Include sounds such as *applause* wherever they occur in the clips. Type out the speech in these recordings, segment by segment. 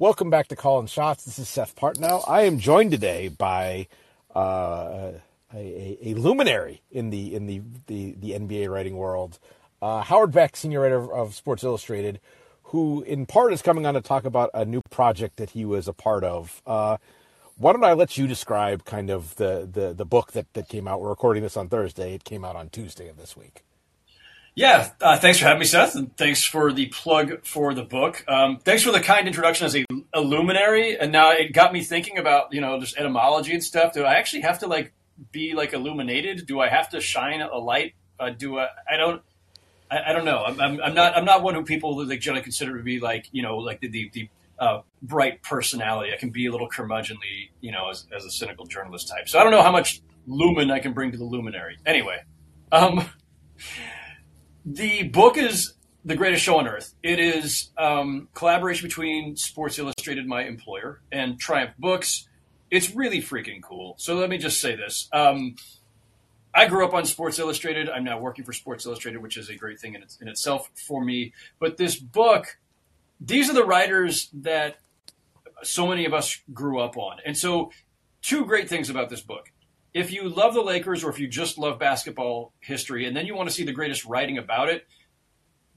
Welcome back to Calling Shots. This is Seth Partnow. I am joined today by uh, a, a, luminary in the in the, the, the NBA writing world, uh, Howard Beck, senior writer of Sports Illustrated, who in part is coming on to talk about a new project that he was a part of. Uh, why don't I let you describe kind of the, the, the book that, that came out? We're recording this on Thursday. It came out on Tuesday of this week. Yeah, uh, thanks for having me, Seth, and thanks for the plug for the book. Um, thanks for the kind introduction as a, a, luminary, and now it got me thinking about you know just etymology and stuff. Do I actually have to like be like illuminated? Do I have to shine a light? Uh, do I? I don't. I, I don't know. I'm, I'm, I'm, not. I'm not one who people like generally consider to be like you know like the the, the uh, bright personality. I can be a little curmudgeonly, you know, as, as a cynical journalist type. So I don't know how much lumen I can bring to the luminary. Anyway. Um, *laughs* the book is the greatest show on earth. It is um, collaboration between Sports Illustrated, my employer, and Triumph Books. It's really freaking cool. So let me just say this. Um, I grew up on Sports Illustrated. I'm now working for Sports Illustrated, which is a great thing in, in itself for me. But this book, these are the writers that so many of us grew up on. And so, two great things about this book if you love the Lakers or if you just love basketball history and then you want to see the greatest writing about it,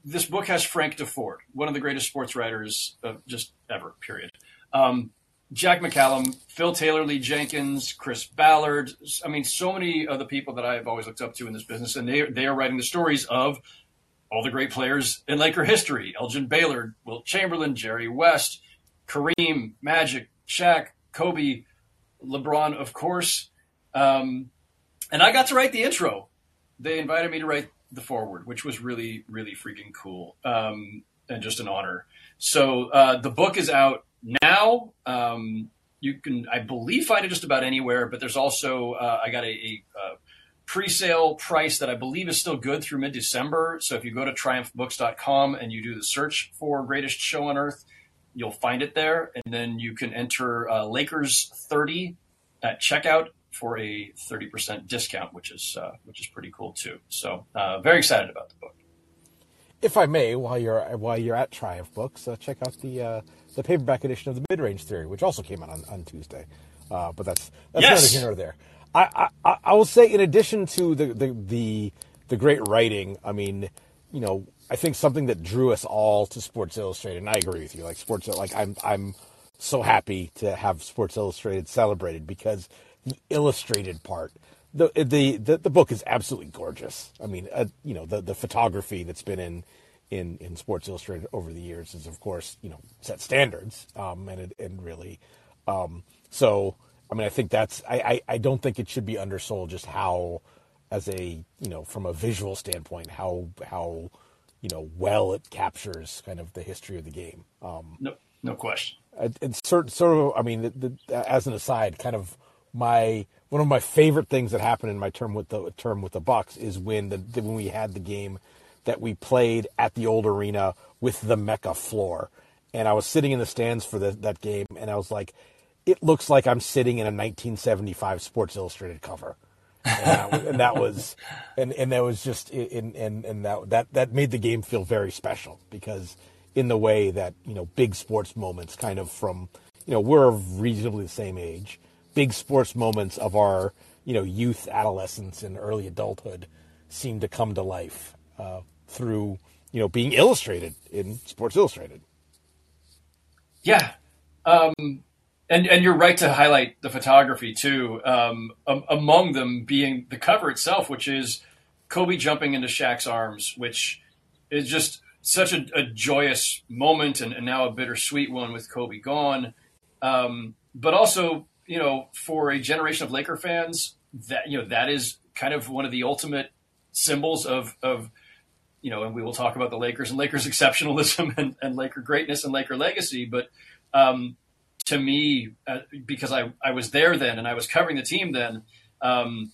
this book has Frank Deford, one of the greatest sports writers of just ever, period. Um, Jack McCallum, Phil Taylor, Lee Jenkins, Chris Ballard. I mean, so many of the people that I've always looked up to in this business, and they, they are writing the stories of all the great players in Laker history Elgin Baylor, Wilt Chamberlain, Jerry West, Kareem, Magic, Shaq, Kobe, LeBron, of course. Um, and I got to write the intro. They invited me to write the foreword, which was really, really freaking cool um, and just an honor. So uh, the book is out now. Um, you can, I believe, find it just about anywhere. But there's also uh, I got a, a, a, pre-sale price that I believe is still good through mid-December. So if you go to triumphbooks.com and you do the search for Greatest Show on Earth, you'll find it there, and then you can enter uh, Lakers 30 at checkout for a 30% discount, which is uh, which is pretty cool too. So uh, very excited about the book. If I may, while you're while you're at Triumph Books, uh, check out the uh, the paperback edition of the Mid Range Theory, which also came out on, on Tuesday. Uh, but that's that's yes. neither here nor there. I, I I will say, in addition to the the the, the great writing, I mean, you know, I think something that drew us all to Sports Illustrated, and I agree with you, like Sports, like I'm I'm so happy to have Sports Illustrated celebrated because the illustrated part. The, the the the book is absolutely gorgeous. I mean, uh, you know, the the photography that's been in in in Sports Illustrated over the years is, of course, you know, set standards, um, and it, and really, um, so I mean, I think that's I, I I don't think it should be undersold just how, as a you know, from a visual standpoint, how how you know well it captures kind of the history of the game. Um, no, no question. And sort sort of, I mean, the, the, as an aside, kind of my one of my favorite things that happened in my term with the term with the Bucks is when the when we had the game that we played at the old arena with the Mecca floor, and I was sitting in the stands for the, that game, and I was like, it looks like I'm sitting in a 1975 Sports Illustrated cover. and, that, and that was, and, and that was just, and, and, and that, that, that made the game feel very special because in the way that, you know, big sports moments kind of from, you know, we're reasonably the same age big sports moments of our you know youth, adolescence, and early adulthood seem to come to life uh, through you know being illustrated in Sports Illustrated. Yeah, um, and and you're right to highlight the photography too. Um, among them being the cover itself, which is Kobe jumping into Shaq's arms, which is just such a, a joyous moment and, and, now a bittersweet one with Kobe gone. Um, but also you know, for a generation of Laker fans, that you know that is kind of one of the ultimate symbols of of you know, and we will talk about the Lakers and Lakers *laughs* exceptionalism and, and Laker greatness and Laker legacy. But um, to me, uh, because I, I was there then and I was covering the team then, um,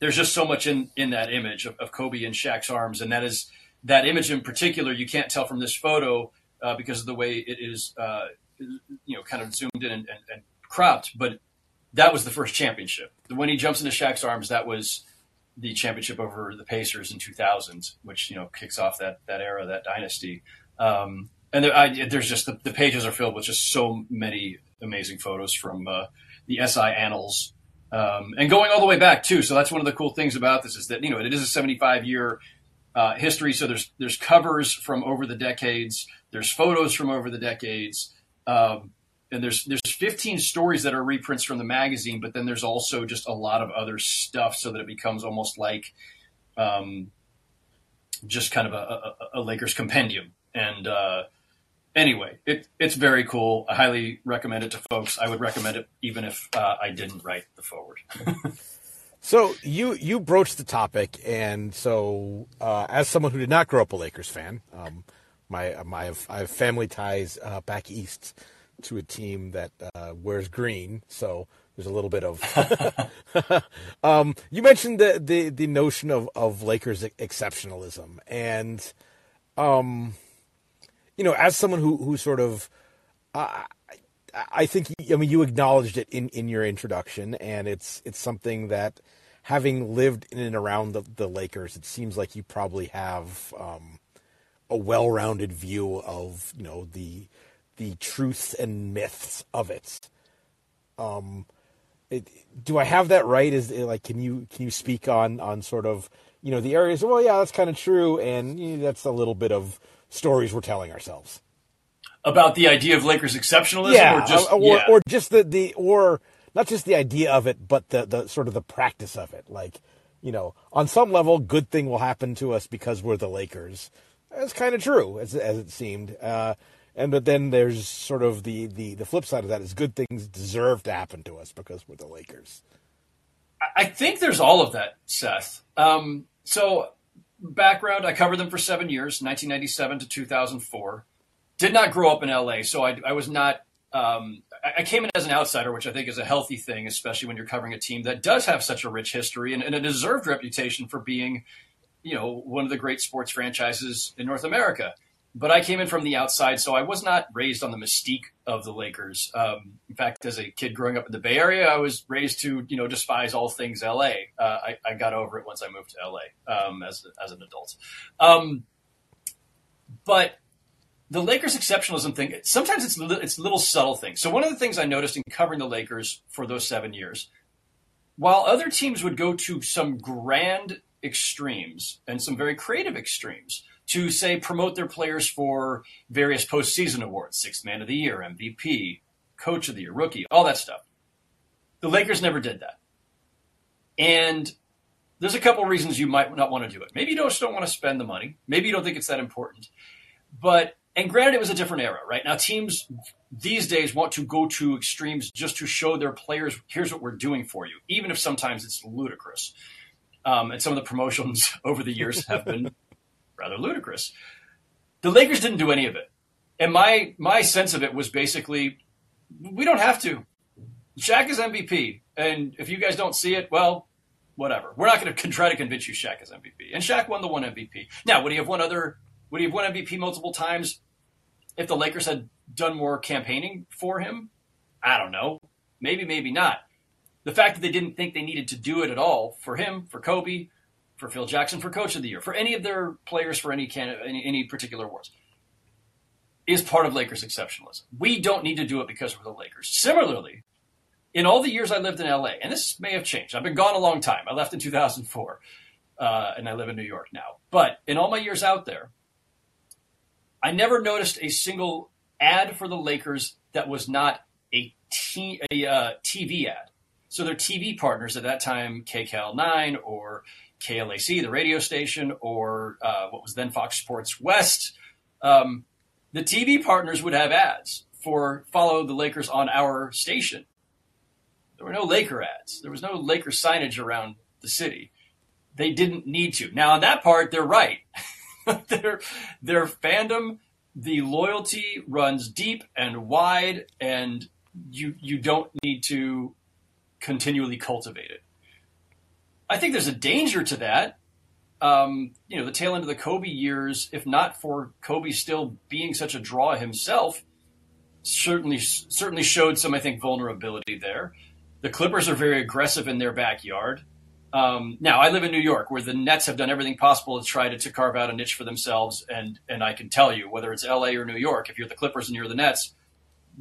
there's just so much in, in that image of, of, Kobe in Shaq's arms. And that is that image in particular, you can't tell from this photo uh, because of the way it is, uh, you know, kind of zoomed in and, and, and cropped, but that was the first championship. When he jumps into Shaq's arms, that was the championship over the Pacers in 2000, which you know kicks off that that era, that dynasty. Um, and there, I, there's just the, the, pages are filled with just so many amazing photos from uh, the SI annals, um, and going all the way back too. So that's one of the cool things about this is that you know it is a 75 year uh, history. So there's there's covers from over the decades, there's photos from over the decades, um, and there's there's 15 stories that are reprints from the magazine. But then there's also just a lot of other stuff, so that it becomes almost like um, just kind of a, a, a Lakers compendium. And uh, anyway, it, it's very cool. I highly recommend it to folks. I would recommend it even if uh, I didn't write the foreword. *laughs* so you you broached the topic, and so uh, as someone who did not grow up a Lakers fan, um, my my I have family ties uh, back east to a team that uh, wears green, so there's a little bit of. *laughs* *laughs* um, you mentioned the, the the notion of of Lakers exceptionalism, and um, you know, as someone who who sort of, uh, I think I mean you acknowledged it in in your introduction, and it's it's something that having lived in and around the, the Lakers, it seems like you probably have um, a well-rounded view of you know the the truths and myths of it. Um, it, do I have that right? Is it like can you can you speak on on sort of you know the areas? Well, yeah, that's kind of true, and you know, that's a little bit of stories we're telling ourselves about the idea of Lakers exceptionalism, yeah, or just or, yeah. or just the the or not just the idea of it, but the the sort of the practice of it. Like you know, on some level, good thing will happen to us because we're the Lakers. That's kind of true, as as it seemed. Uh, and but then there's sort of the, the the flip side of that is good things deserve to happen to us because we're the Lakers. I think there's all of that, Seth. Um, so background: I covered them for seven years, 1997 to 2004. Did not grow up in LA, so I, I was not. Um, I came in as an outsider, which I think is a healthy thing, especially when you're covering a team that does have such a rich history and, and a deserved reputation for being, you know, one of the great sports franchises in North America but I came in from the outside, so I was not raised on the mystique of the Lakers. Um, in fact, as a kid growing up in the Bay Area, I was raised to you know despise all things LA. Uh, I, I, got over it once I moved to LA um, as as an adult. Um, but the Lakers exceptionalism thing, sometimes it's it's little subtle things. So one of the things I noticed in covering the Lakers for those seven years, while other teams would go to some grand extremes and some very creative extremes to say promote their players for various postseason awards, sixth man of the year, MVP, coach of the year, rookie, all that stuff. The Lakers never did that. And there's a couple reasons you might not want to do it. Maybe you just don't want to spend the money. Maybe you don't think it's that important. But and granted, it was a different era, right? Now teams these days want to go to extremes just to show their players, here's what we're doing for you, even if sometimes it's ludicrous. Um, and some of the promotions *laughs* over the years have been rather ludicrous. The Lakers didn't do any of it. And my my sense of it was basically we don't have to. Shaq is MVP. And if you guys don't see it, well, whatever. We're not going to try to convince you Shaq is MVP. And Shaq won the one MVP. Now, would he have won other would he have won MVP multiple times if the Lakers had done more campaigning for him? I don't know. Maybe, maybe not. The fact that they didn't think they needed to do it at all for him, for Kobe, for Phil Jackson for Coach of the Year, for any of their players for any can, any, any particular awards, is part of Lakers exceptionalism. We don't need to do it because we're the Lakers. Similarly, in all the years I lived in LA, and this may have changed. I've been gone a long time. I left in 2004, uh, and I live in New York now. But in all my years out there, I never noticed a single ad for the Lakers that was not a, t- a uh, TV ad. So their TV partners at that time, KCAL 9 or KLAC, the radio station, or uh, what was then Fox Sports West, um, the TV partners would have ads for follow the Lakers on our station. There were no Laker ads. There was no Laker signage around the city. They didn't need to. Now, on that part, they're right. *laughs* their, their fandom, the loyalty runs deep and wide, and you you don't need to continually cultivate it. I think there's a danger to that. Um, you know, the tail end of the Kobe years, if not for Kobe still being such a draw himself, certainly certainly showed some, I think, vulnerability there. The Clippers are very aggressive in their backyard. Um, now I live in New York, where the Nets have done everything possible to try to, to carve out a niche for themselves, and and I can tell you, whether it's L.A. or New York, if you're the Clippers and you're the Nets,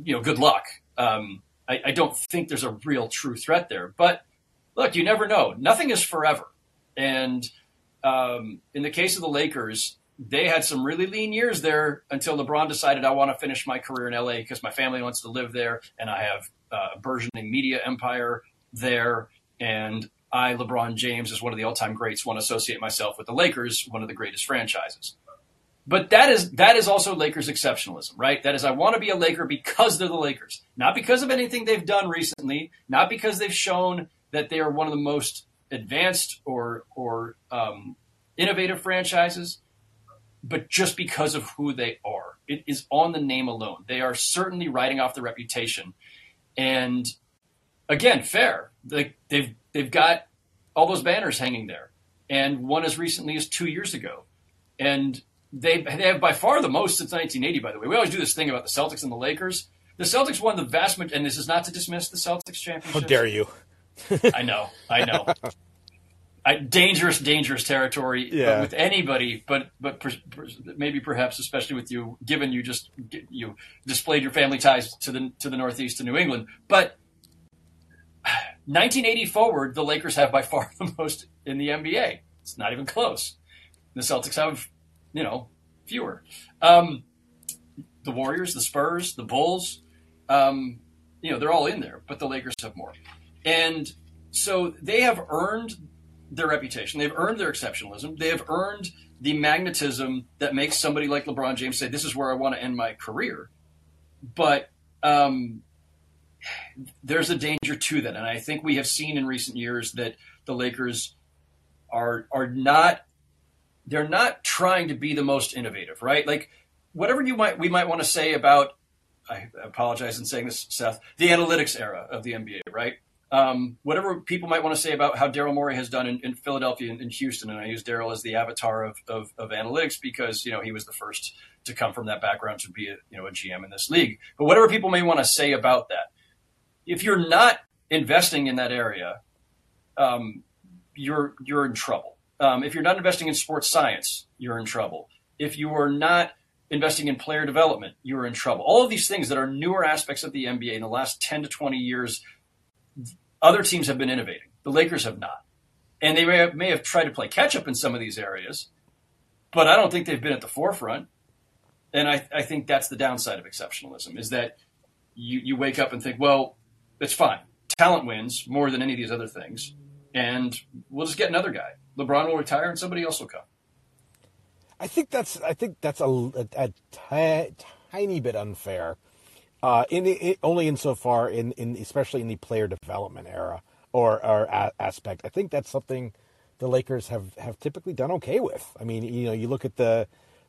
you know, good luck. Um, I, I don't think there's a real true threat there, but look, you never know. Nothing is forever, and um, in the case of the Lakers, they had some really lean years there until LeBron decided I want to finish my career in LA because my family wants to live there and I have a burgeoning media empire there. And I, LeBron James, as one of the all-time greats, want to associate myself with the Lakers, one of the greatest franchises. But that is that is also Lakers exceptionalism, right? That is I want to be a Laker because they're the Lakers, not because of anything they've done recently, not because they've shown that they are one of the most advanced or or um, innovative franchises but just because of who they are. It is on the name alone. They are certainly writing off the reputation. And again, fair. They, they've they've got all those banners hanging there, and one as recently as two years ago, and they they have by far the most since 1980. By the way, we always do this thing about the Celtics and the Lakers. The Celtics won the vast majority, and this is not to dismiss the Celtics championship. How dare you? I know, I know. I, dangerous, dangerous territory Yeah. with anybody, but but per, per, maybe perhaps especially with you, given you just you displayed your family ties to the to the Northeast to New England. But 1980 forward, the Lakers have by far *laughs* the most in the NBA. It's not even close. The Celtics have, you know, fewer. Um, the Warriors, the Spurs, the Bulls, um, you know, they're all in there, but the Lakers have more. And so they have earned their reputation. They've earned their exceptionalism. They have earned the magnetism that makes somebody like LeBron James say, "This is where I want to end my career." But um, there's a danger to that, and I think we have seen in recent years that the Lakers are are not they're not trying to be the most innovative, right? Like whatever you might we might want to say about I apologize in saying this, Seth, the analytics era of the NBA, right? Um, whatever people might want to say about how Daryl Morey has done in, in Philadelphia and in Houston, and I use Daryl as the avatar of, of, of analytics because you know he was the first to come from that background to be a you know a GM in this league. But whatever people may want to say about that, if you're not investing in that area, um, you're you're in trouble. Um, if you're not investing in sports science, you're in trouble. If you are not investing in player development, you're in trouble. All of these things that are newer aspects of the NBA in the last 10 to 20 years, other teams have been innovating. The Lakers have not. And they may have, may have tried to play catch up in some of these areas, but I don't think they've been at the forefront. And I, I think that's the downside of exceptionalism is that you, you wake up and think, well, it's fine. Talent wins more than any of these other things. And we'll just get another guy. LeBron will retire and somebody else will come. I think that's I think that's a, a, a ti- tiny bit unfair, uh, in, in only insofar in, in especially in the player development era or or a, aspect. I think that's something the Lakers have, have typically done okay with. I mean, you know, you look at the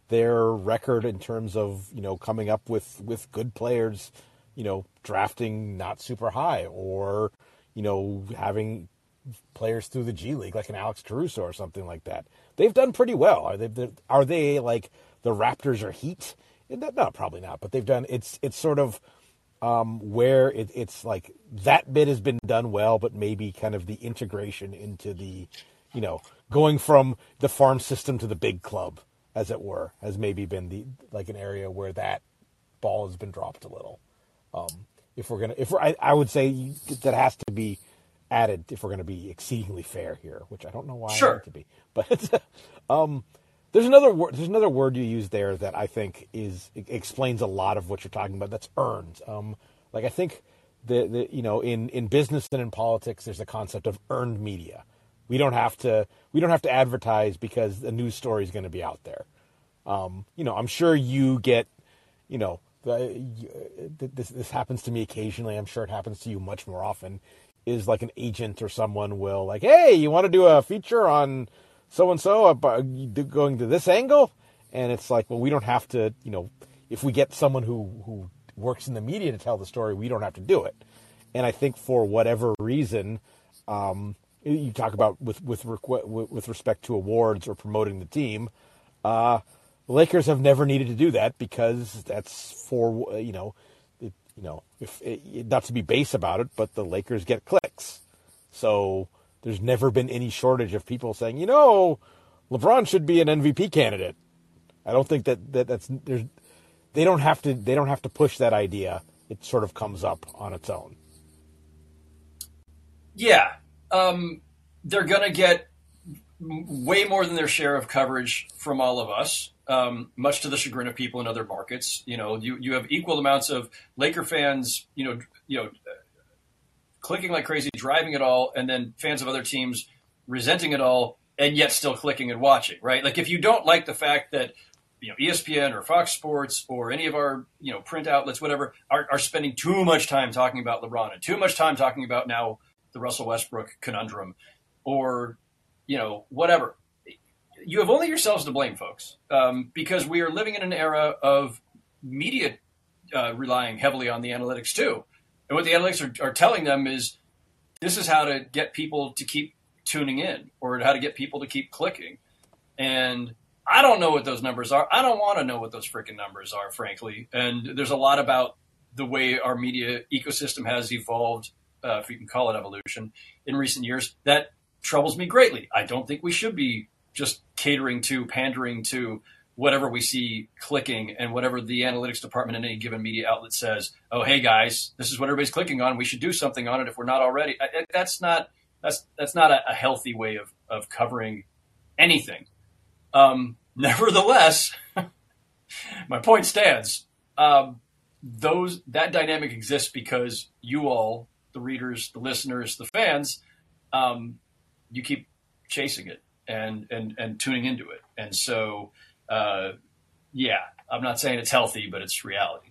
their record in terms of you know coming up with with good players, you know, drafting not super high or you know having players through the G League, like an Alex Caruso or something like that. They've done pretty well. Are they? Are they like the Raptors or Heat? No, probably not. But they've done. It's it's sort of um, where it, it's like that bit has been done well, but maybe kind of the integration into the, you know, going from the farm system to the big club, as it were, has maybe been the like an area where that ball has been dropped a little. Um, if we're gonna, if we're, I, I would say that has to be added if we're going to be exceedingly fair here, which I don't know why Sure. I need to be. *laughs* But um, there's another word. There's another word you use there that I think is explains a lot of what you're talking about. That's earned. Um, like I think the, the you know in in business and in politics, there's a concept of earned media. We don't have to we don't have to advertise because the news story is going to be out there. Um, you know, I'm sure you get, you know, the, this this happens to me occasionally. I'm sure it happens to you much more often. Is like an agent or someone will like, hey, you want to do a feature on so and so going to this angle, and it's like, well, we don't have to, you know, if we get someone who who works in the media to tell the story, we don't have to do it. And I think for whatever reason, um, you talk about with with with respect to awards or promoting the team, uh, Lakers have never needed to do that because that's for you know, you know, if it, not to be base about it, but the Lakers get clicks, so there's never been any shortage of people saying, you know, LeBron should be an MVP candidate. I don't think that, that that's there's they don't have to they don't have to push that idea. It sort of comes up on its own. Yeah, um, they're gonna get way more than their share of coverage from all of us. Um, much to the chagrin of people in other markets, you know, you, you have equal amounts of Laker fans, you know, you know, clicking like crazy, driving it all, and then fans of other teams resenting it all, and yet still clicking and watching, right? Like if you don't like the fact that you know ESPN or Fox Sports or any of our you know print outlets, whatever, are, are spending too much time talking about LeBron and too much time talking about now the Russell Westbrook conundrum, or you know whatever. You have only yourselves to blame, folks, um, because we are living in an era of media uh, relying heavily on the analytics too. And what the analytics are, are telling them is this is how to get people to keep tuning in or how to get people to keep clicking. And I don't know what those numbers are. I don't want to know what those freaking numbers are, frankly. And there's a lot about the way our media ecosystem has evolved, uh, if you can call it evolution, in recent years that troubles me greatly. I don't think we should be just catering to, pandering to whatever we see clicking and whatever the analytics department in any given media outlet says. Oh, hey guys, this is what everybody's clicking on. We should do something on it if we're not already. That's not that's that's not a, a, healthy way of of covering anything. Um, *laughs* nevertheless, *laughs* my point stands. Um, those that dynamic exists because you all, the readers, the listeners, the fans, um, you keep chasing it and and and tuning into it, and so uh, yeah, I'm not saying it's healthy, but it's reality.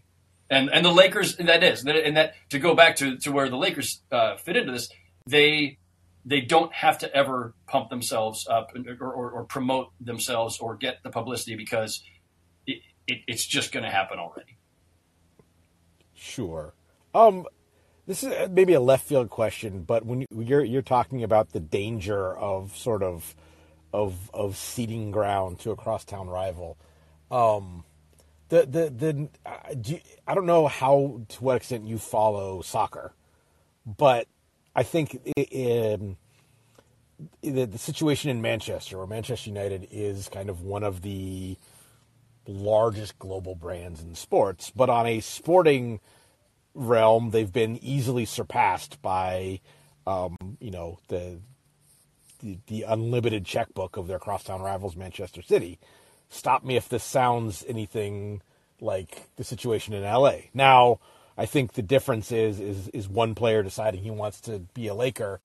And and the Lakers, that is, and that to go back to to where the Lakers uh, fit into this, they they don't have to ever pump themselves up or, or, or promote themselves or get the publicity because it, it, it's just going to happen already. Sure. Um, this is maybe a left field question, but when you're you're talking about the danger of sort of of of ceding ground to a crosstown rival, um, the the the uh, do you, I don't know how to what extent you follow soccer, but I think in the, the situation in Manchester, where Manchester United is kind of one of the largest global brands in sports, but on a sporting realm, they've been easily surpassed by, um, you know, the, the, the unlimited checkbook of their crosstown rivals, Manchester City. Stop me if this sounds anything like the situation in LA. Now, I think the difference is is is one player deciding he wants to be a Laker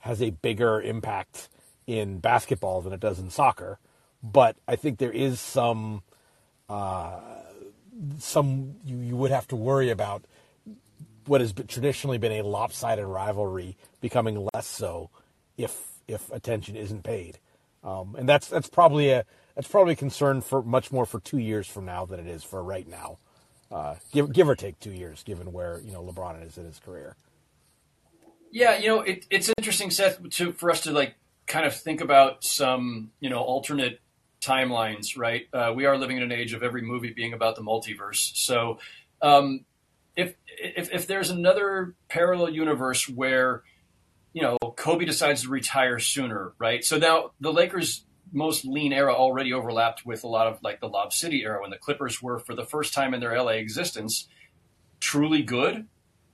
has a bigger impact in basketball than it does in soccer. But I think there is some uh, some you, you would have to worry about what has traditionally been a lopsided rivalry becoming less so if if attention isn't paid. Um, and that's that's probably a that's probably a concern for much more for two years from now than it is for right now uh, give give or take two years, given where you know LeBron is in his career. Yeah, you know, it, it's interesting, Seth, to for us to like kind of think about some you know alternate timelines. Right, uh, we are living in an age of every movie being about the multiverse. So, um, if if if there's another parallel universe where you know Kobe decides to retire sooner, right? So now the Lakers most lean era already overlapped with a lot of like the Lob City era when the Clippers were for the first time in their LA existence truly good.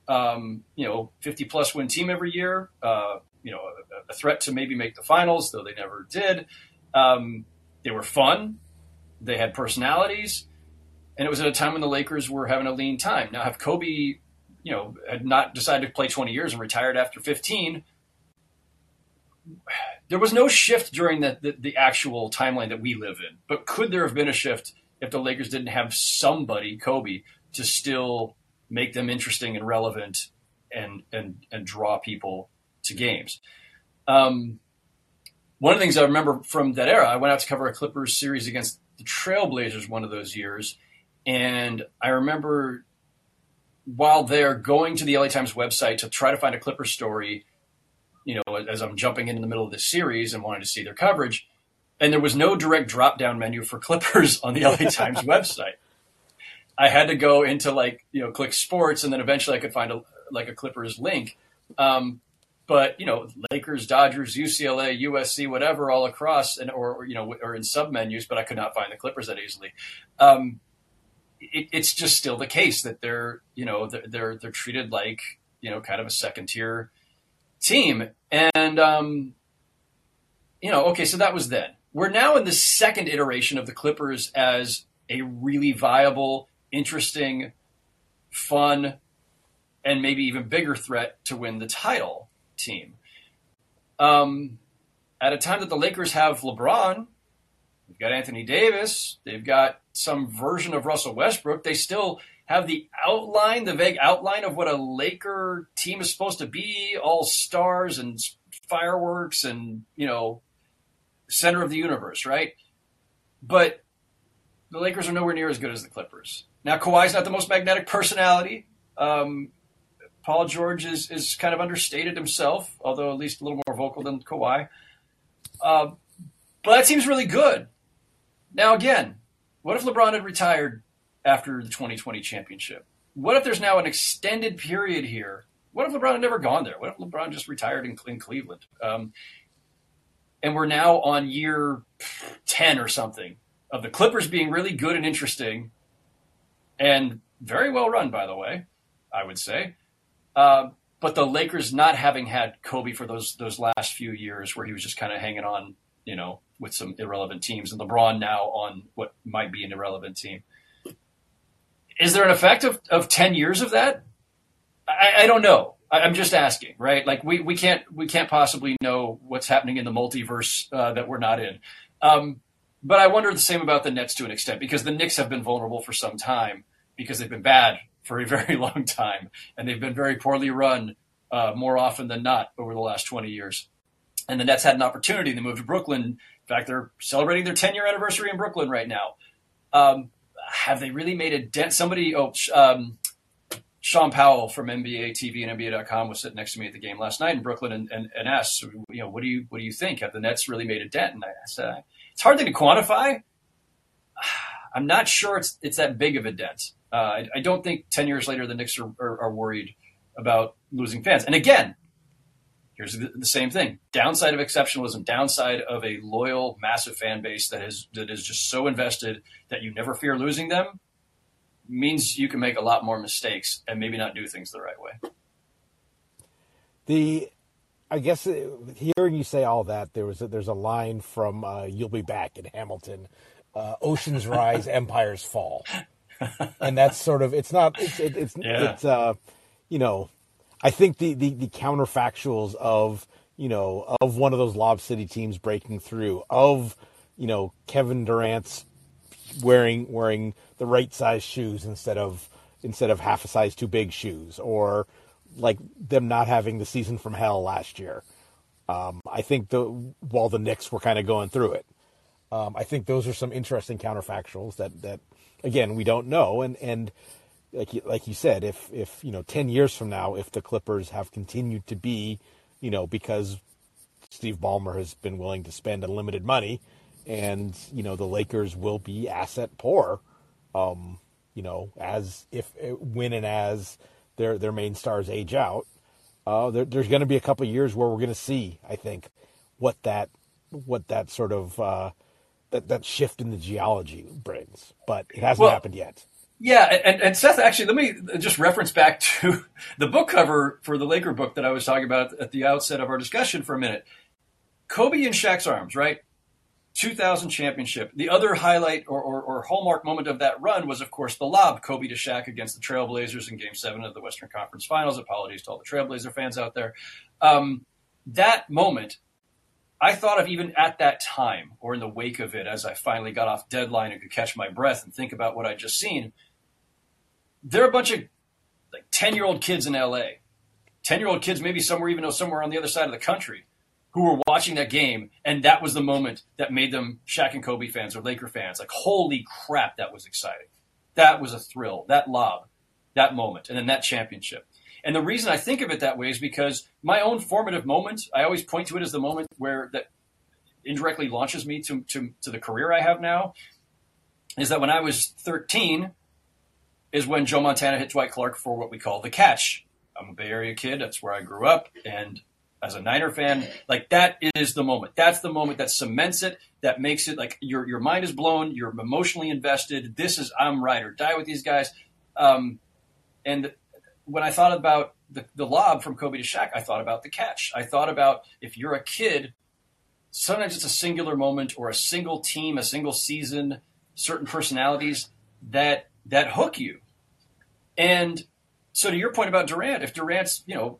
Um, you know, 50 plus win team every year. Uh, you know, a, a, threat to maybe make the finals, though they never did. Um, they were fun. They had personalities, and it was at a time when the Lakers were having a lean time. Now, have Kobe, you know, had not decided to play 20 years and retired after 15 there was no shift during the, the, the, actual timeline that we live in. But could there have been a shift if the Lakers didn't have somebody, Kobe, to still make them interesting and relevant and and and draw people to games? Um, one of the things I remember from that era, I went out to cover a Clippers series against the Trailblazers one of those years, and I remember while they're going to the LA Times website to try to find a Clippers story you know, as I'm jumping in, in the middle of this series and wanted to see their coverage. And there was no direct drop down menu for *laughs* Clippers on the LA *laughs* Times website. I had to go into like, you know, click sports and then eventually I could find a, like a Clippers link. Um, but you know, Lakers, Dodgers, UCLA, USC, whatever, all across, and or, or you know, or in sub menus. But I could not find the Clippers that easily. Um, it, it's just still the case that they're you know they're, they're they're treated like you know kind of a second tier team, and um, you know, okay, so that was then. We're now in the second iteration of the Clippers as a really viable, interesting, fun, and maybe even bigger threat to win the title team. Um, at a time that the Lakers have LeBron, they've got Anthony Davis, they've got some version of Russell Westbrook, they still have the outline, the vague outline of what a Laker team is supposed to be, all stars and fireworks and, you know, center of the universe, right? But the Lakers are nowhere near as good as the Clippers. Now, Kawhi's not the most magnetic personality. Um, Paul George is, is kind of understated himself, although at least a little more vocal than Kawhi. Uh, but that seems really good. Now, again, what if LeBron had retired after the 2020 championship? What if there's now an extended period here? What if LeBron had never gone there? What if LeBron just retired in, in Cleveland? Um, and we're now on year 10 or something of the Clippers being really good and interesting and very well run, by the way, I would say. Uh, but the Lakers not having had Kobe for those those last few years where he was just kind of hanging on, you know, with some irrelevant teams, and LeBron now on what might be an irrelevant team. Is there an effect of, of ten years of that? I, I don't know. I, am just asking, right? Like we, we can't we can't possibly know what's happening in the multiverse uh, that we're not in. Um, but I wonder the same about the Nets to an extent because the Knicks have been vulnerable for some time because they've been bad for a *laughs* very long time and they've been very poorly run uh, more often than not over the last 20 years. And the Nets had an opportunity. They moved to Brooklyn. In fact, they're celebrating their 10 year anniversary in Brooklyn right now. Um, have they really made a dent? Somebody, oh, um, Shaun Powell from NBA TV and NBA.com was sitting next to me at the game last night in Brooklyn and, and, and asked, you know, what do you what do you think? Have the Nets really made a dent? And I said, it's hard thing to quantify. *sighs* I'm not sure it's it's that big of a dent. Uh, I, I, don't think ten years later the Knicks are, are, are, worried about losing fans. And again, here's the, the, same thing: downside of exceptionalism, downside of a loyal, massive fan base that is that is just so invested that you never fear losing them means you can make a lot more mistakes and maybe not do things the right way. The, I guess uh, hearing you say all that, there was a, there's a line from uh, "You'll Be Back" in Hamilton, uh, "Oceans *laughs* rise, empires fall," and that's sort of it's not it's it, it's yeah. it's uh, you know, I think the, the the counterfactuals of you know of one of those Lob City teams breaking through of you know Kevin Durant's wearing wearing the right size shoes instead of instead of half a size too big shoes, or like them not having the season from hell last year. Um, I think the while the Knicks were kind of going through it, um, I think those are some interesting counterfactuals that that again we don't know, and and like you, like you said, if if you know ten years from now, if the Clippers have continued to be, you know, because Steve Ballmer has been willing to spend unlimited money, and you know the Lakers will be asset poor. Um, you know, as if when and as their their main stars age out, uh, there, there's going to be a couple years where we're going to see, I think, what that what that sort of uh, that that shift in the geology brings. But it hasn't well, happened yet. Yeah, and, and Seth, actually, let me just reference back *laughs* to the book cover for the Laker book that I was talking about at the outset of our discussion for a minute. Kobe in Shaq's arms, right? 2000 championship. The other highlight or, or, or, hallmark moment of that run was, of course, the lob, Kobe to Shaq against the Trailblazers in Game Seven of the Western Conference Finals. Apologies to all the Trailblazer fans out there. Um, that moment, I thought of even at that time or in the wake of it, as I finally got off deadline and could catch my breath and think about what I'd just seen. There are a bunch of like 10 year old kids in LA, 10 year old kids, maybe somewhere even though somewhere on the other side of the country who were watching that game, and that was the moment that made them Shaq and Kobe fans or Laker fans. Like, holy crap, that was exciting. That was a thrill. That lob, that moment, and then that championship. And the reason I think of it that way is because my own formative moment, I always point to it as the moment where that indirectly launches me to, to, to the career I have now, is that when I was 13 is when Joe Montana hit Dwight Clark for what we call the catch. I'm a Bay Area kid. That's where I grew up. And as a Niner fan, like that is the moment. That's the moment that cements it, that makes it like your your mind is blown, you're emotionally invested. This is I'm ride or die with these guys. Um, and when I thought about the, the lob from Kobe to Shaq, I thought about the catch. I thought about if you're a kid, sometimes it's a singular moment or a single team, a single season, certain personalities that that hook you. And so to your point about Durant, if Durant's, you know,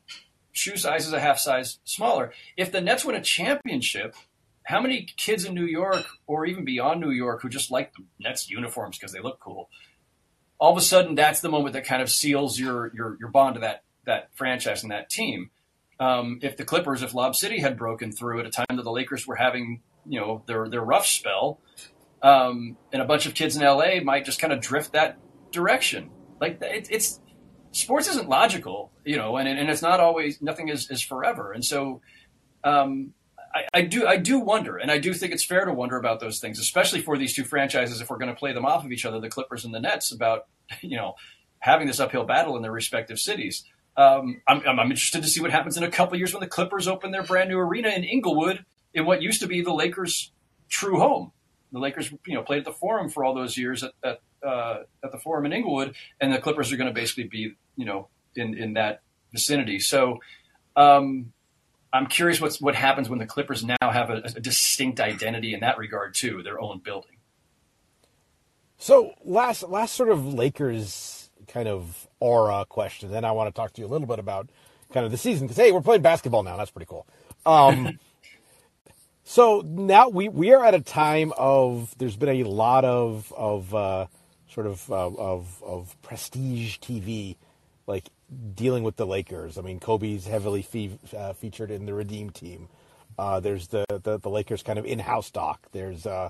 shoe size is a half size smaller, if the Nets win a championship, how many kids in New York or even beyond New York who just like the Nets uniforms because they look cool, all of a sudden that's the moment that kind of seals your your, your bond to that that franchise and that team. Um, if the Clippers, if Lob City had broken through at a time that the Lakers were having, you know, their their rough spell, um, and a bunch of kids in LA might just kind of drift that direction. Like it, it's sports isn't logical, you know, and and it's not always nothing is is forever, and so. Um, I, I, do I do wonder, and I do think it's fair to wonder about those things, especially for these two franchises. If we're going to play them off of each other, the Clippers and the Nets, about you know having this uphill battle in their respective cities. Um, I'm, I'm, interested to see what happens in a couple years when the Clippers open their brand new arena in Inglewood, in what used to be the Lakers' true home. The Lakers, you know, played at the Forum for all those years at at, uh, at the Forum in Inglewood, and the Clippers are going to basically be, you know, in in that vicinity. So. Um, I'm curious what's what happens when the Clippers now have a, a, distinct identity in that regard too, their own building. So last last sort of Lakers kind of aura question. Then I want to talk to you a little bit about kind of the season because hey, we're playing basketball now. That's pretty cool. Um, *laughs* so now we we are at a time of there's been a lot of of uh, sort of uh, of of prestige TV like dealing with the Lakers. I mean, Kobe's heavily uh, featured in the Redeem team. Uh, there's the, the, the Lakers kind of in-house doc. There's uh,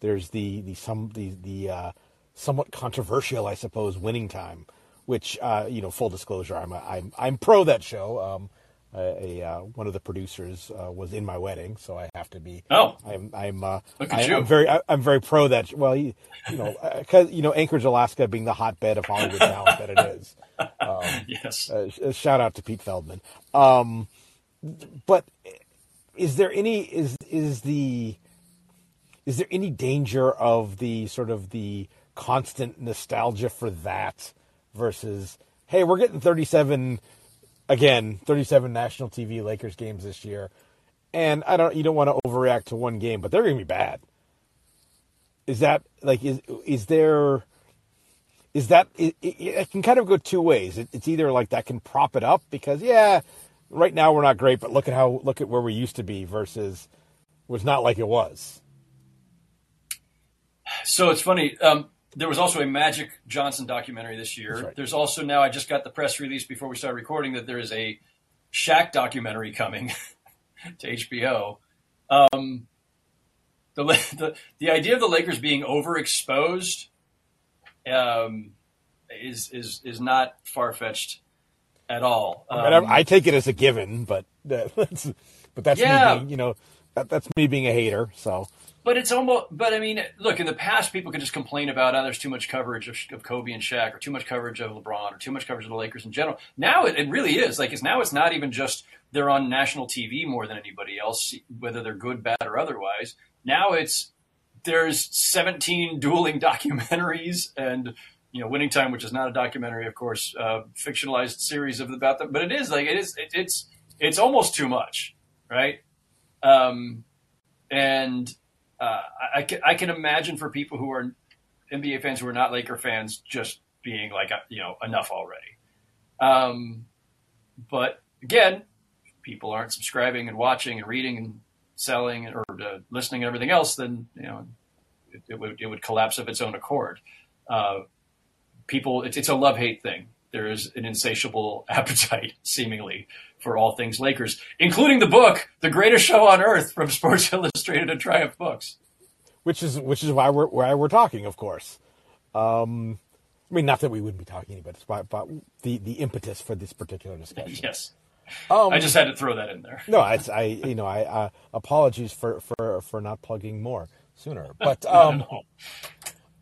there's the the some the the uh, somewhat controversial, I suppose, winning time, which you know, full disclosure, I'm a, I'm I'm pro that show. Um, a, a uh, one of the producers uh, was in my wedding, so I have to be. Oh, I'm I'm uh, I, am very I, am very pro that. Well, you, you know, because you know Anchorage, Alaska, being the hotbed of Hollywood talent that it is. *laughs* Um, yes. Shout out to Pete Feldman. Um, but is there any is is the is there any danger of the sort of the constant nostalgia for that versus hey we're getting 37 again 37 national TV Lakers games this year and I don't you don't want to overreact to one game but they're going to be bad is that like is is there is that it, it, can kind of go two ways. It, it's either like that can prop it up because yeah, right now we're not great, but look at how look at where we used to be versus was not like it was. So it's funny. Um, there was also a Magic Johnson documentary this year. Right. There's also now I just got the press release before we started recording that there is a Shaq documentary coming *laughs* to HBO. Um, the, the the idea of the Lakers being overexposed um, is is is not far fetched at all. Um, I, mean, I, take it as a given, but *laughs* that's but that's yeah. me being, you know that, that's me being a hater. So. But it's almost. But I mean, look. In the past, people could just complain about, oh, there's too much coverage of, of Kobe and Shaq, or too much coverage of LeBron, or too much coverage of the Lakers in general. Now it, it really is. Like, it's now it's not even just they're on national TV more than anybody else, whether they're good, bad, or otherwise. Now it's there's 17 dueling *laughs* documentaries and you know winning time which is not a documentary of course uh, fictionalized series of about them but it is like it is it, it's it's almost too much right um, and uh, I, can, I can imagine for people who are NBA fans who are not Laker fans just being like you know enough already um, but again people aren't subscribing and watching and reading and selling or uh, listening and everything else, then you know it, it, would it would collapse of its own accord. Uh, people, it's, it's a love hate thing. There is an insatiable *laughs* appetite, seemingly, for all things Lakers, including the book, "The Greatest Show on Earth" from *laughs* Sports Illustrated and Triumph Books. Which is which is why we're why we're talking, of course. Um, I mean, not that we wouldn't be talking, but it's about, about the the impetus for this particular discussion. *laughs* yes. Um, I just had to throw that in there. no, it's I you know I uh, apologies for, for for not plugging more sooner, but *laughs* um,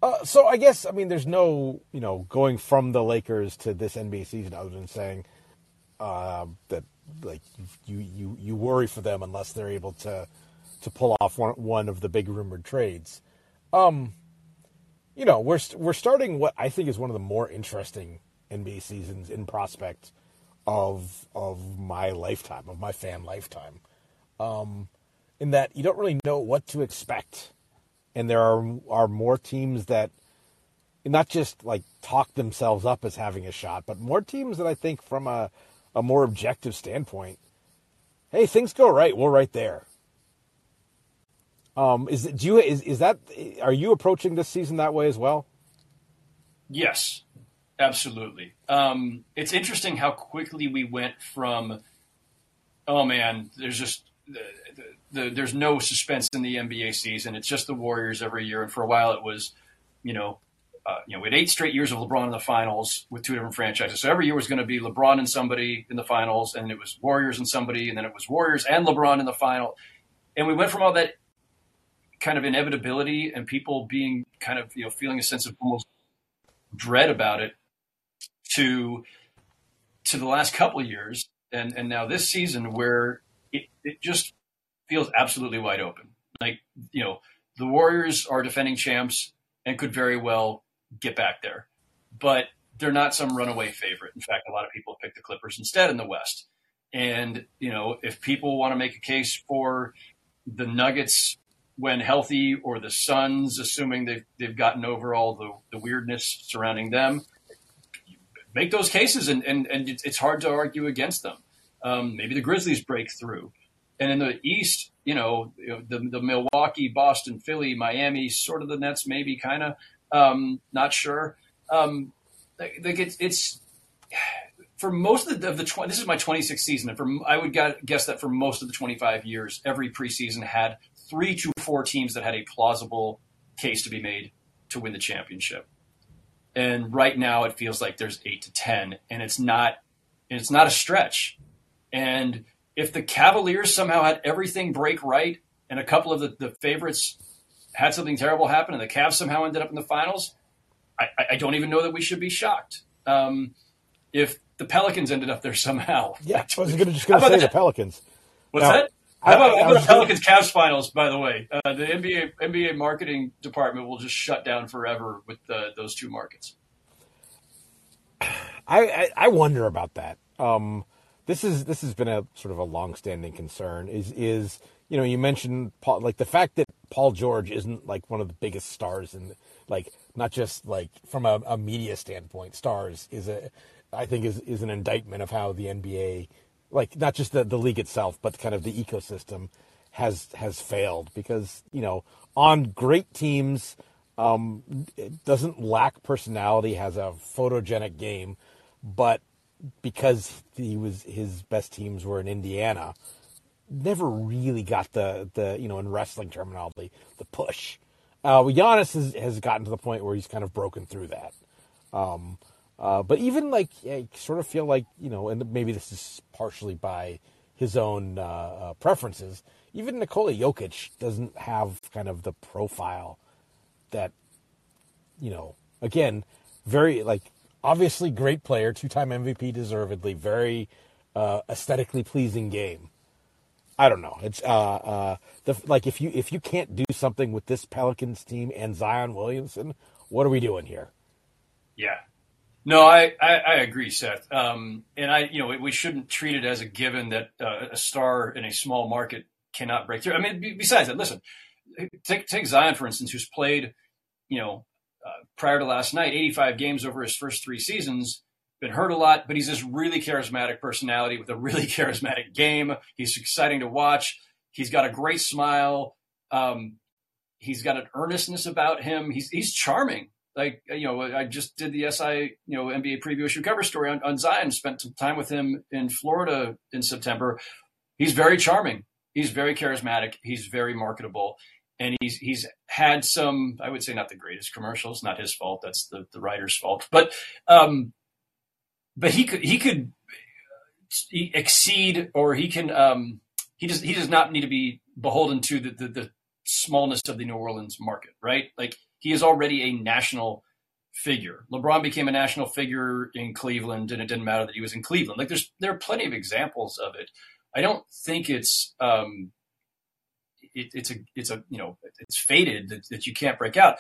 uh, so I guess I mean there's no you know going from the Lakers to this NBA season other than saying uh, that like you, you you worry for them unless they're able to to pull off one one of the big rumored trades. Um, you know, we're we're starting what I think is one of the more interesting NBA seasons in prospect of of my lifetime, of my fan lifetime. Um, in that you don't really know what to expect, and there are are more teams that not just like talk themselves up as having a shot, but more teams that I think from a a more objective standpoint, hey, things go right, we're right there. Um, is do you is is that are you approaching this season that way as well? Yes, absolutely. Um, it's interesting how quickly we went from, oh man, there's just the, the, the, there's no suspense in the NBA season. It's just the Warriors every year, and for a while it was, you know, uh, you know, we had eight straight years of LeBron in the finals with two different franchises. So every year was going to be LeBron and somebody in the finals, and it was Warriors and somebody, and then it was Warriors and LeBron in the final. And we went from all that kind of inevitability and people being kind of you know feeling a sense of almost dread about it to to the last couple of years and and now this season where it, it just feels absolutely wide open. Like you know the Warriors are defending champs and could very well get back there. But they're not some runaway favorite. In fact, a lot of people pick the Clippers instead in the West. And, you know, if people want to make a case for the Nuggets when healthy or the Suns, assuming they've, they've gotten over all the, the weirdness surrounding them, make those cases and, and, and it's hard to argue against them. Um, maybe the Grizzlies break through. And in the East, you know, the, the Milwaukee, Boston, Philly, Miami, sort of the Nets, maybe kind of. Um, not sure. Um, like it's, it's for most of the, of the 20, this is my 26th season, and for I would guess that for most of the 25 years, every preseason had three to four teams that had a plausible case to be made to win the championship. And right now, it feels like there's eight to ten, and it's not, it's not a stretch. And if the Cavaliers somehow had everything break right, and a couple of the, the favorites had something terrible happen and the Cavs somehow ended up in the finals, I, I don't even know that we should be shocked. Um, if the Pelicans ended up there somehow. Yeah, I was gonna, just going to say that? the Pelicans. What's now, that? How about, how about the Pelicans Cavs finals? By the way, uh, the NBA NBA marketing department will just shut down forever with the, those two markets. I, I, I wonder about that. Um, this is this has been a sort of a long-standing concern. Is is you know, you mentioned Paul, like the fact that Paul George isn't like one of the biggest stars in, like, not just like from a, a media standpoint, stars is a, I think is is an indictment of how the NBA, like, not just the the league itself, but kind of the ecosystem has has failed because you know on great teams, um, doesn't lack personality, has a photogenic game, but because he was his best teams were in Indiana never really got the the you know in wrestling terminology the push. Uh, Giannis has, has gotten to the point where he's kind of broken through that. Um, uh, but even like I sort of feel like you know, and maybe this is partially by his own uh, uh, preferences. Even Nikola Jokic doesn't have kind of the profile that you know. Again, very like obviously great player, two time MVP, deservedly, very uh, aesthetically pleasing game. I don't know. It's uh, uh, the like if you if you can't do something with this Pelicans team and Zion Williamson, what are we doing here? Yeah, no, I I, I agree, Seth. Um, and I you know we shouldn't treat it as a given that uh, a star in a small market cannot break through. I mean, besides that, listen, take take Zion for instance, who's played, you know, uh, prior to last night, 85 games over his first three seasons been hurt a lot, but he's this really charismatic personality with a really *laughs* charismatic game. He's exciting to watch. He's got a great smile. Um, he's got an earnestness about him. He's he's charming. Like you know, I just did the SI you know NBA preview issue cover story on, on Zion. Spent some time with him in Florida in September. He's very charming. He's very charismatic. He's very marketable and he's he's had some I would say not the greatest commercials, not his fault. That's the the writer's fault. But um, but he could he could exceed or he can um, he does he does not need to be beholden to the, the, the smallness of the New Orleans market, right? Like he is already a national figure. LeBron became a national figure in Cleveland, and it didn't matter that he was in Cleveland. Like there's there are plenty of examples of it. I don't think it's um, it, it's a it's a you know it's fated that, that you can't break out.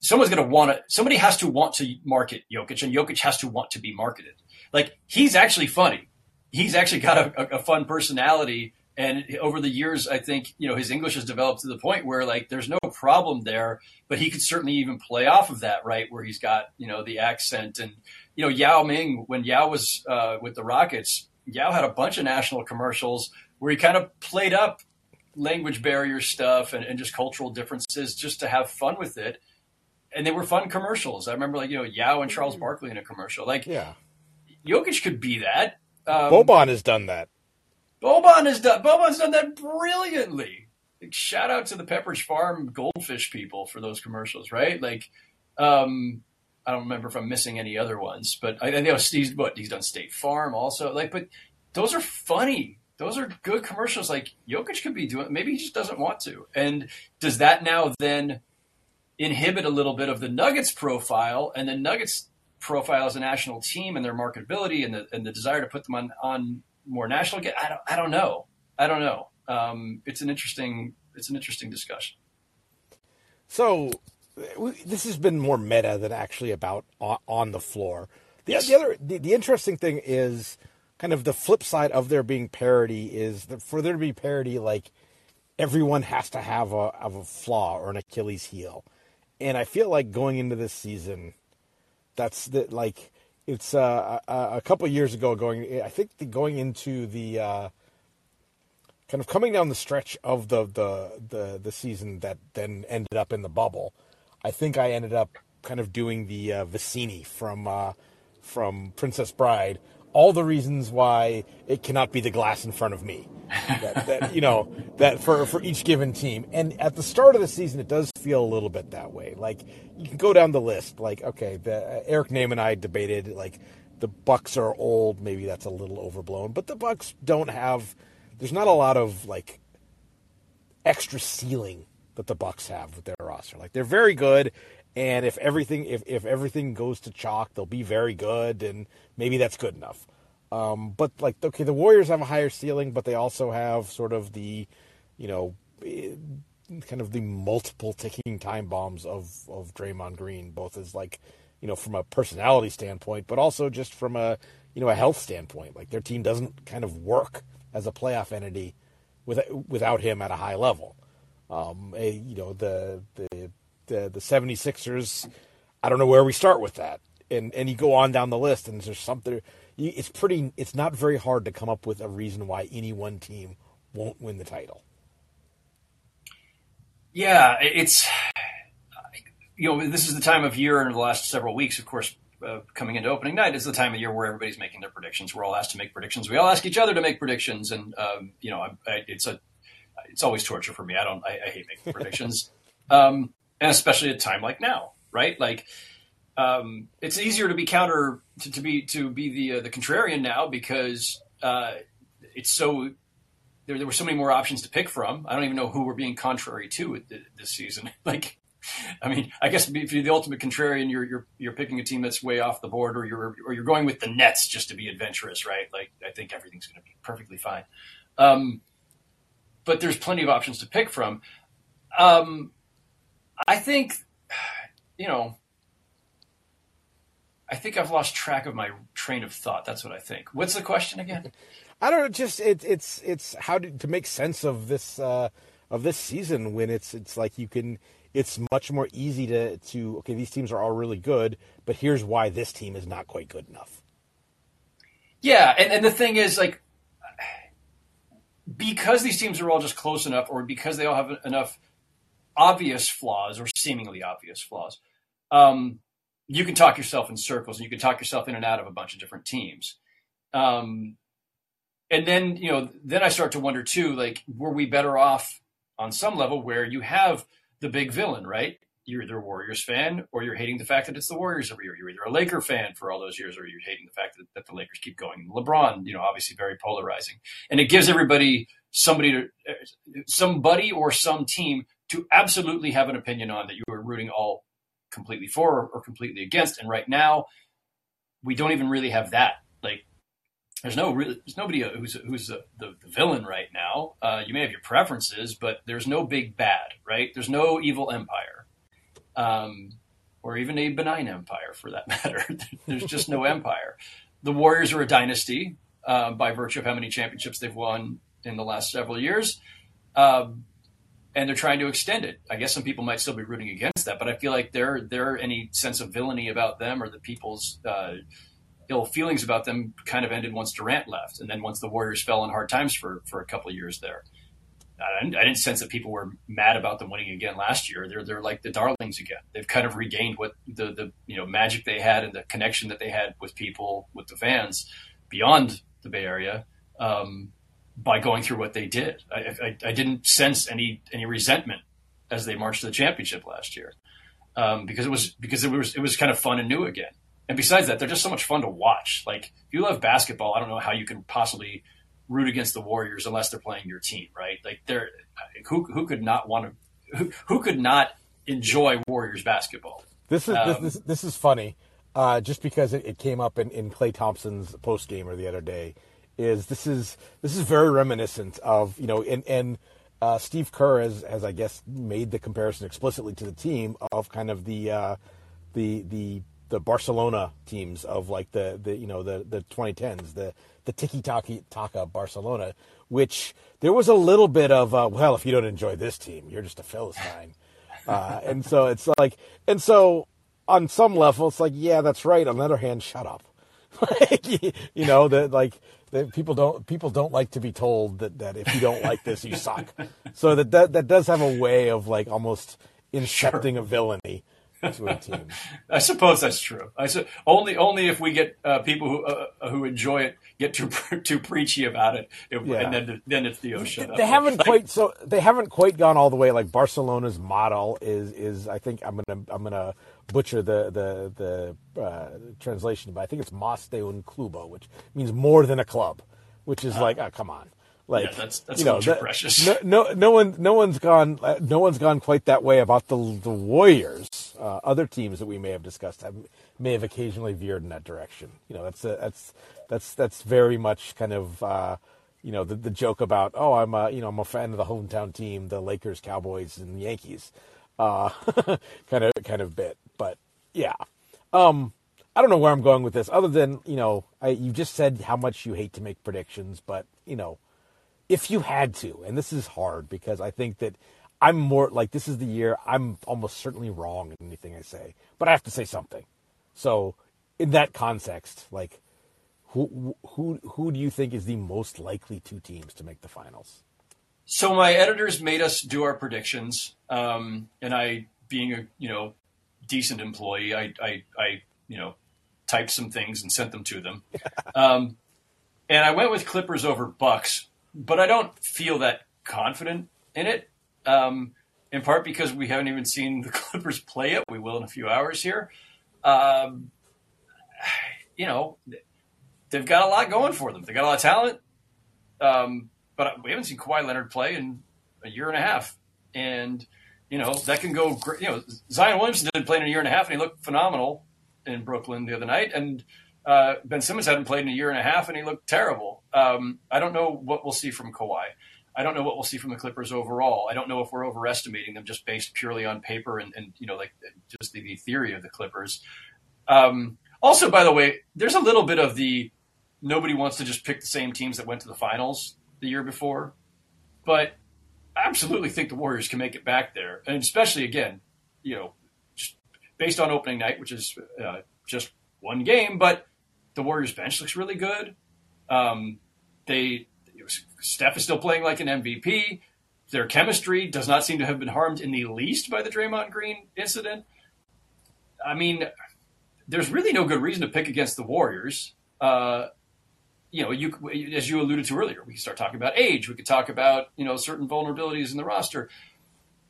Someone's going to want to. Somebody has to want to market Jokic, and Jokic has to want to be marketed. Like he's actually funny. He's actually got a, a fun personality, and over the years, I think you know his English has developed to the point where like there's no problem there. But he could certainly even play off of that, right? Where he's got you know the accent, and you know Yao Ming when Yao was uh, with the Rockets, Yao had a bunch of national commercials where he kind of played up language barrier stuff and, and just cultural differences just to have fun with it. And they were fun commercials. I remember like, you know, Yao and Charles mm-hmm. Barkley in a commercial. Like, yeah. Jokic could be that. Um, Boban has done that. Boban has done Boban's done that brilliantly. Like, shout out to the Pepperidge Farm goldfish people for those commercials, right? Like, um, I don't remember if I'm missing any other ones, but I, I know Steve's what he's done State Farm also. Like, but those are funny those are good commercials. Like Jokic could be doing, maybe he just doesn't want to. And does that now then inhibit a little bit of the Nuggets profile and the Nuggets profile as a national team and their marketability and the and the desire to put them on on more national? I don't I don't know. I don't know. Um, it's an interesting it's an interesting discussion. So this has been more meta than actually about on, the floor. The, yes. the other the, the interesting thing is kind of the flip side of there being parody is that for there to be parody, like everyone has to have a have a flaw or an Achilles heel, and I feel like going into this season, that's the like it's uh, a, a couple years ago going I think the, going into the uh, kind of coming down the stretch of the, the the the season that then ended up in the bubble. I think I ended up kind of doing the uh, Vizzini from uh, from Princess Bride, all the reasons why it cannot be the glass in front of me. that, that, you know that for for each given team. And at the start of the season, it does feel a little bit that way. Like you can go down the list. Like okay, the, uh, Eric Nehm and I debated like the Bucks are old. Maybe that's a little overblown, but the Bucks don't have. There's not a lot of like extra ceiling that the Bucks have with their roster. Like they're very good, and if everything if, if everything goes to chalk, they'll be very good, and maybe that's good enough. Um, but like, okay, the Warriors have a higher ceiling, but they also have sort of the, you know, eh, kind of the multiple ticking time bombs of of Draymond Green, both as like, you know, from a personality standpoint, but also just from a you know a health standpoint. Like their team doesn't kind of work as a playoff entity with, without him at a high level. Um, a, you know the the the the 76ers. I don't know where we start with that. And and you go on down the list, and there's something. It's pretty. It's not very hard to come up with a reason why any one team won't win the title. Yeah, it's you know this is the time of year in the last several weeks, of course, uh, coming into opening night is the time of year where everybody's making their predictions. We're all asked to make predictions. We all ask each other to make predictions, and um, you know, I, I, it's a it's always torture for me. I don't. I, I hate making predictions. *laughs* Um, and especially at a time like now, right? Like, um, it's easier to be counter to, to be to be the uh, the contrarian now because uh, it's so there, there were so many more options to pick from. I don't even know who we're being contrary to this season. *laughs* like, I mean, I guess if you're the ultimate contrarian, you're you're you're picking a team that's way off the board, or you're or you're going with the Nets just to be adventurous, right? Like, I think everything's going to be perfectly fine. Um, but there's plenty of options to pick from. Um, I think, *sighs* you know, I think I've lost track of my train of thought. That's what I think. What's the question again? *laughs* I don't know. Just it, it's it's how to, to make sense of this uh, of this season when it's it's like you can. It's much more easy to to okay. These teams are all really good, but here's why this team is not quite good enough. Yeah, and, and the thing is, like, *sighs* because these teams are all just close enough, or because they all have enough obvious flaws or seemingly obvious flaws, um, you can talk yourself in circles and you can talk yourself in and out of a bunch of different teams. Um, and then, you know, then I start to wonder too, like, were we better off on some level where you have the big villain, right? You're either a Warriors fan or you're hating the fact that it's the Warriors every year. You're either a Laker fan for all those years or you're hating the fact that, that the Lakers keep going. LeBron, you know, obviously very polarizing. And it gives everybody somebody to, somebody or some team to absolutely have an opinion on that you are rooting all completely for or completely against. And right now, we don't even really have that. Like, there's no really, there's nobody who's who's the, the, the villain right now. Uh, you may have your preferences, but there's no big bad, right? There's no evil empire, um, or even a benign empire for that *laughs* matter. there's just no *laughs* empire. The Warriors are a dynasty uh, by virtue of how many championships they've won in the last several years. Um, and they're trying to extend it. I guess some people might still be rooting against that, but I feel like there there any sense of villainy about them or the people's uh, ill feelings about them kind of ended once Durant left, and then once the Warriors fell in hard times for for a couple of years there. I didn't, I didn't sense that people were mad about them winning again last year. They're they're like the darlings again. They've kind of regained what the the you know magic they had and the connection that they had with people with the fans beyond the Bay Area. Um, by going through what they did. I, I, I, didn't sense any any resentment as they marched to the championship last year um, because it was because it was it was kind of fun and new again. And besides that, they're just so much fun to watch. Like if you love basketball, I don't know how you can possibly root against the Warriors unless they're playing your team, right? Like they're who who could not want to who, who could not enjoy Warriors basketball? This is um, this, this, this is funny. Uh, just because it, it, came up in, in Klay Thompson's post gamer the other day, is this is this is very reminiscent of you know and and uh, Steve Kerr has has I guess made the comparison explicitly to the team of kind of the uh, the the the Barcelona teams of like the the you know the the 2010s the the tiki taka Barcelona which there was a little bit of uh, well if you don't enjoy this team you're just a philistine. Uh, and so it's like and so on some level it's like yeah that's right. On the other hand shut up. *laughs* Like you know that like people don't people don't like to be told that, that if you don't like this you suck. So that, that that does have a way of like almost incepting sure. a villainy to a team. *laughs* I suppose that's true. I su- only only if we get uh, people who uh, uh who enjoy it get too *laughs* too preachy about it, it yeah. and then then it's the ocean. They haven't *laughs* quite so they haven't quite gone all the way. Like Barcelona's model is is I think I'm gonna I'm gonna butcher the the the uh, translation, but I think it's Mas de un Clubo, which means more than a club, which is uh, like, oh, come on. Like yeah, that's, that's you know, that, precious. No, no, no one, no one's gone, uh, no one's gone quite that way about the the Warriors. Uh, other teams that we may have discussed have, may have occasionally veered in that direction. You know, that's a, that's that's that's very much kind of uh, you know the, the joke about oh I'm a, you know I'm a fan of the hometown team, the Lakers, Cowboys, and Yankees, uh, *laughs* kind of kind of bit. But yeah, um, I don't know where I'm going with this, other than you know I, you just said how much you hate to make predictions, but you know if you had to, and this is hard because I think that I'm more like this is the year I'm almost certainly wrong in anything I say, but I have to say something. So, in that context, like who who who do you think is the most likely two teams to make the finals? So my editors made us do our predictions, um, and I, being a you know decent employee, I I, I you know typed some things and sent them to them, *laughs* um, and I went with Clippers over Bucks but I don't feel that confident in it. Um, in part because we haven't even seen the *laughs* Clippers play it. We will in a few hours here. Um, you know, they've got a lot going for them. They got a lot of talent, um, but we haven't seen Kawhi Leonard play in a year and a half, and you know that can go. Great. You know, Zion Williamson didn't play in a year and a half, and he looked phenomenal in Brooklyn the other night, and uh, ben Simmons hadn't played in a year and a half, and he looked terrible. Um, I don't know what we'll see from Kawhi. I don't know what we'll see from the Clippers overall. I don't know if we're overestimating them just based purely on paper and, and you know, like just the, the theory of the Clippers. Um, also, by the way, there's a little bit of the nobody wants to just pick the same teams that went to the finals the year before, but I absolutely think the Warriors can make it back there, and especially again, you know, just based on opening night, which is uh, just one game, but the Warriors bench looks really good. Um, they Steph is still playing like an MVP. Their chemistry does not seem to have been harmed in the least by the Draymond Green incident. I mean, there's really no good reason to pick against the Warriors. Uh, you know, you as you alluded to earlier, we can start talking about age. We could talk about you know certain vulnerabilities in the roster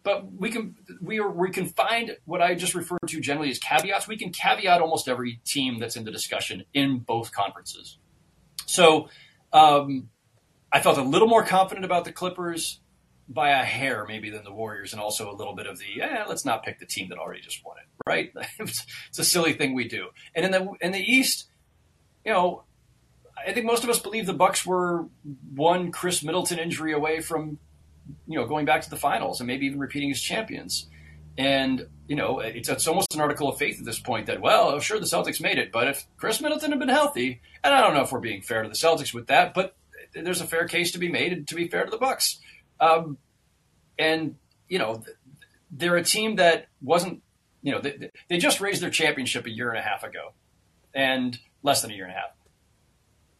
but we can we are we can find what I just referred to generally as caveats. We can caveat almost every team that's in the discussion in both conferences. So um, I felt a little more confident about the Clippers by a hair maybe than the Warriors, and also a little bit of the eh, let's not pick the team that already just won it, right? *laughs* it's a silly thing we do. And in the in the East, you know, I think most of us believe the Bucks were one Khris Middleton injury away from, you know, going back to the finals and maybe even repeating as champions. And you know, it's, it's almost an article of faith at this point that well, sure the Celtics made it, but if Khris Middleton had been healthy, and I don't know if we're being fair to the Celtics with that, but there's a fair case to be made to be fair to the Bucks. Um, and you know, they're a team that wasn't, you know, they, they just raised their championship a year and a half ago, and less than a year and a half.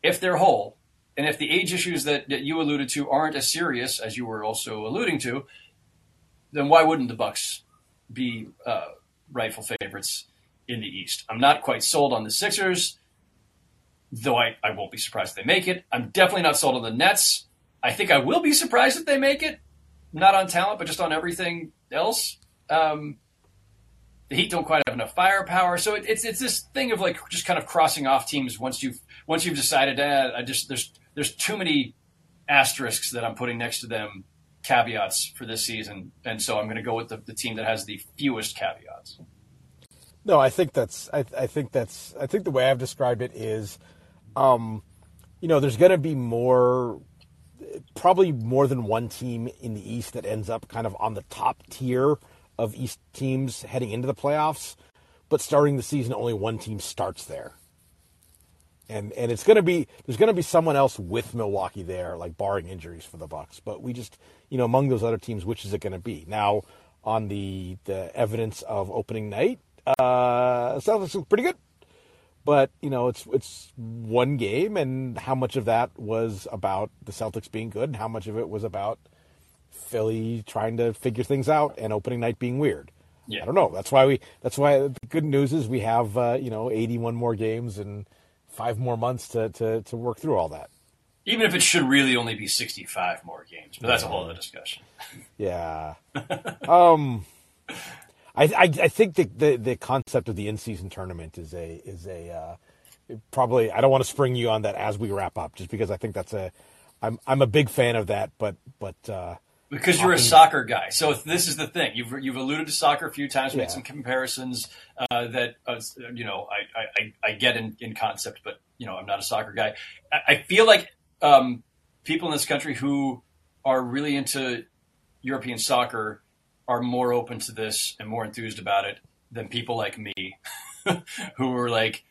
If they're whole, and if the age issues that, that you alluded to aren't as serious as you were also alluding to, then why wouldn't the Bucks be uh, rightful favorites in the East? I'm not quite sold on the Sixers, though I, I won't be surprised if they make it. I'm definitely not sold on the Nets. I think I will be surprised if they make it, not on talent, but just on everything else. Um, the Heat don't quite have enough firepower, so it, it's it's this thing of like just kind of crossing off teams once you've once you've decided. Eh, I just there's there's too many asterisks that I'm putting next to them, caveats for this season, and so I'm going to go with the, the team that has the fewest caveats. No, I think that's I, I think that's I think the way I've described it is, um, you know, there's going to be more probably more than one team in the East that ends up kind of on the top tier of East teams heading into the playoffs. But starting the season, only one team starts there. And and it's gonna be there's gonna be someone else with Milwaukee there, like barring injuries for the Bucks. But we just you know among those other teams, which is it gonna be now? On the the evidence of opening night, uh, Celtics look pretty good but you know it's it's one game and how much of that was about the Celtics being good and how much of it was about Philly trying to figure things out and opening night being weird. Yeah. I don't know. That's why we. That's why the good news is we have uh, you know 81 more games and five more months to, to to work through all that. Even if it should really only be 65 more games, but that's a whole other discussion. Yeah. um. I, I, I think the, the, the concept of the in season tournament is a is a uh, probably I don't want to spring you on that as we wrap up just because I think that's a I'm I'm a big fan of that but but uh, because you're a soccer guy so this is the thing you've you've alluded to soccer a few times made yeah. some comparisons uh, that uh, you know I, I, I get in, in concept but you know I'm not a soccer guy I, I feel like um, people in this country who are really into European soccer are more open to this and more enthused about it than people like me *laughs* who are like,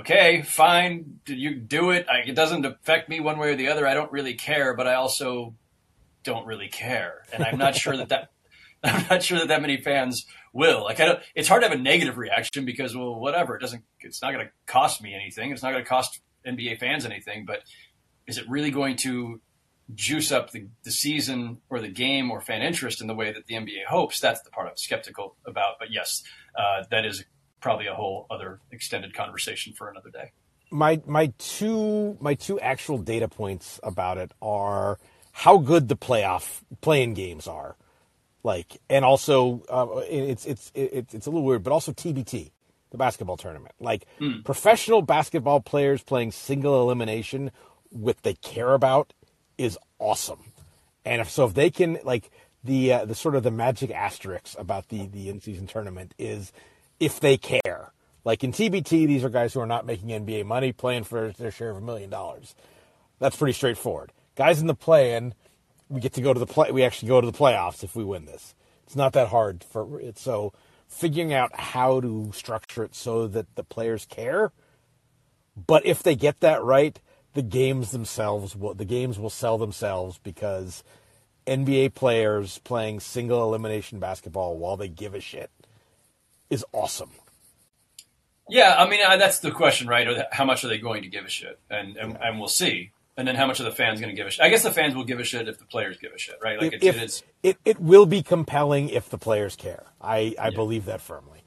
okay, fine, you do it. I, it doesn't affect me one way or the other. I don't really care, but I also don't really care. And I'm not sure that that, *laughs* I'm not sure that that many fans will. Like, I don't, it's hard to have a negative reaction because, well, whatever. It doesn't, it's not going to cost me anything. It's not going to cost NBA fans anything, but is it really going to juice up the, the season or the game or fan interest in the way that the NBA hopes, that's the part I'm skeptical about. But yes, uh, that is probably a whole other extended conversation for another day. My my two my two actual data points about it are how good the playoff playing games are, like, and also uh, it's it's it's it's a little weird, but also TBT, the basketball tournament, like mm. professional basketball players playing single elimination, what they care about is awesome. And if so, if they can like the uh, the sort of the magic asterisks about the the in season tournament is if they care. Like in TBT, these are guys who are not making NBA money, playing for their share of a million dollars. That's pretty straightforward. Guys in the play-in, we get to go to the play. We actually go to the playoffs if we win this. It's not that hard for it. So figuring out how to structure it so that the players care. But if they get that right, the games themselves will the games will sell themselves because NBA players playing single elimination basketball while they give a shit is awesome. Yeah, I mean that's the question, right? How much are they going to give a shit, and and, and we'll see. And then how much are the fans going to give a shit? I guess the fans will give a shit if the players give a shit, right? Like if, it is. It, it will be compelling if the players care. I I yeah. believe that firmly.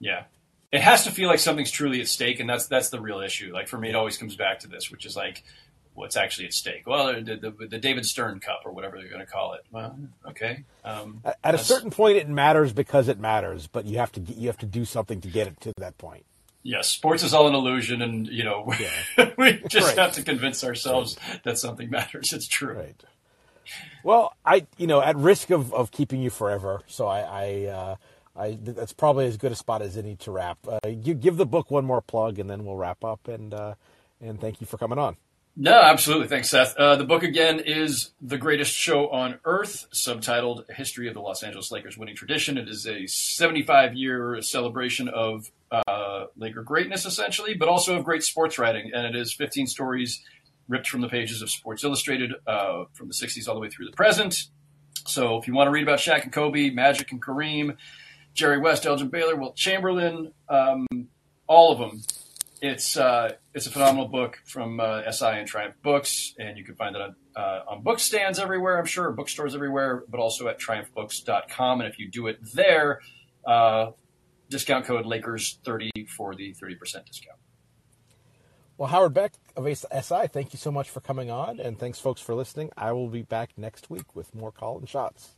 Yeah, it has to feel like something's truly at stake, and that's that's the real issue. Like for me, it always comes back to this, which is like what's actually at stake. Well, the, the, the David Stern Cup or whatever they're going to call it. Well, okay. Um, at, at a certain point, it matters because it matters, but you have to you have to do something to get it to that point. Yes, sports is all an illusion, and you know yeah. *laughs* we just right. have to convince ourselves right. that something matters. It's true. Right. Well, I you know at risk of, of keeping you forever, so I I, uh, I that's probably as good a spot as any to wrap. Uh, you give the book one more plug, and then we'll wrap up. And uh, and thank you for coming on. No, absolutely. Thanks, Seth. Uh, the book again is The Greatest Show on Earth, subtitled History of the Los Angeles Lakers Winning Tradition. It is a 75 year celebration of uh, Laker greatness, essentially, but also of great sports writing. And it is 15 stories ripped from the pages of Sports Illustrated uh, from the 60s all the way through the present. So if you want to read about Shaq and Kobe, Magic and Kareem, Jerry West, Elgin Baylor, Wilt Chamberlain, um, all of them, it's uh, it's a phenomenal book from uh, SI and Triumph Books, and you can find it on, uh, on book stands everywhere, I'm sure, bookstores everywhere, but also at triumphbooks.com. And if you do it there, uh, discount code Lakers30 for the 30% discount. Well, Howard Beck of SI, thank you so much for coming on, and thanks, folks, for listening. I will be back next week with more call and shots.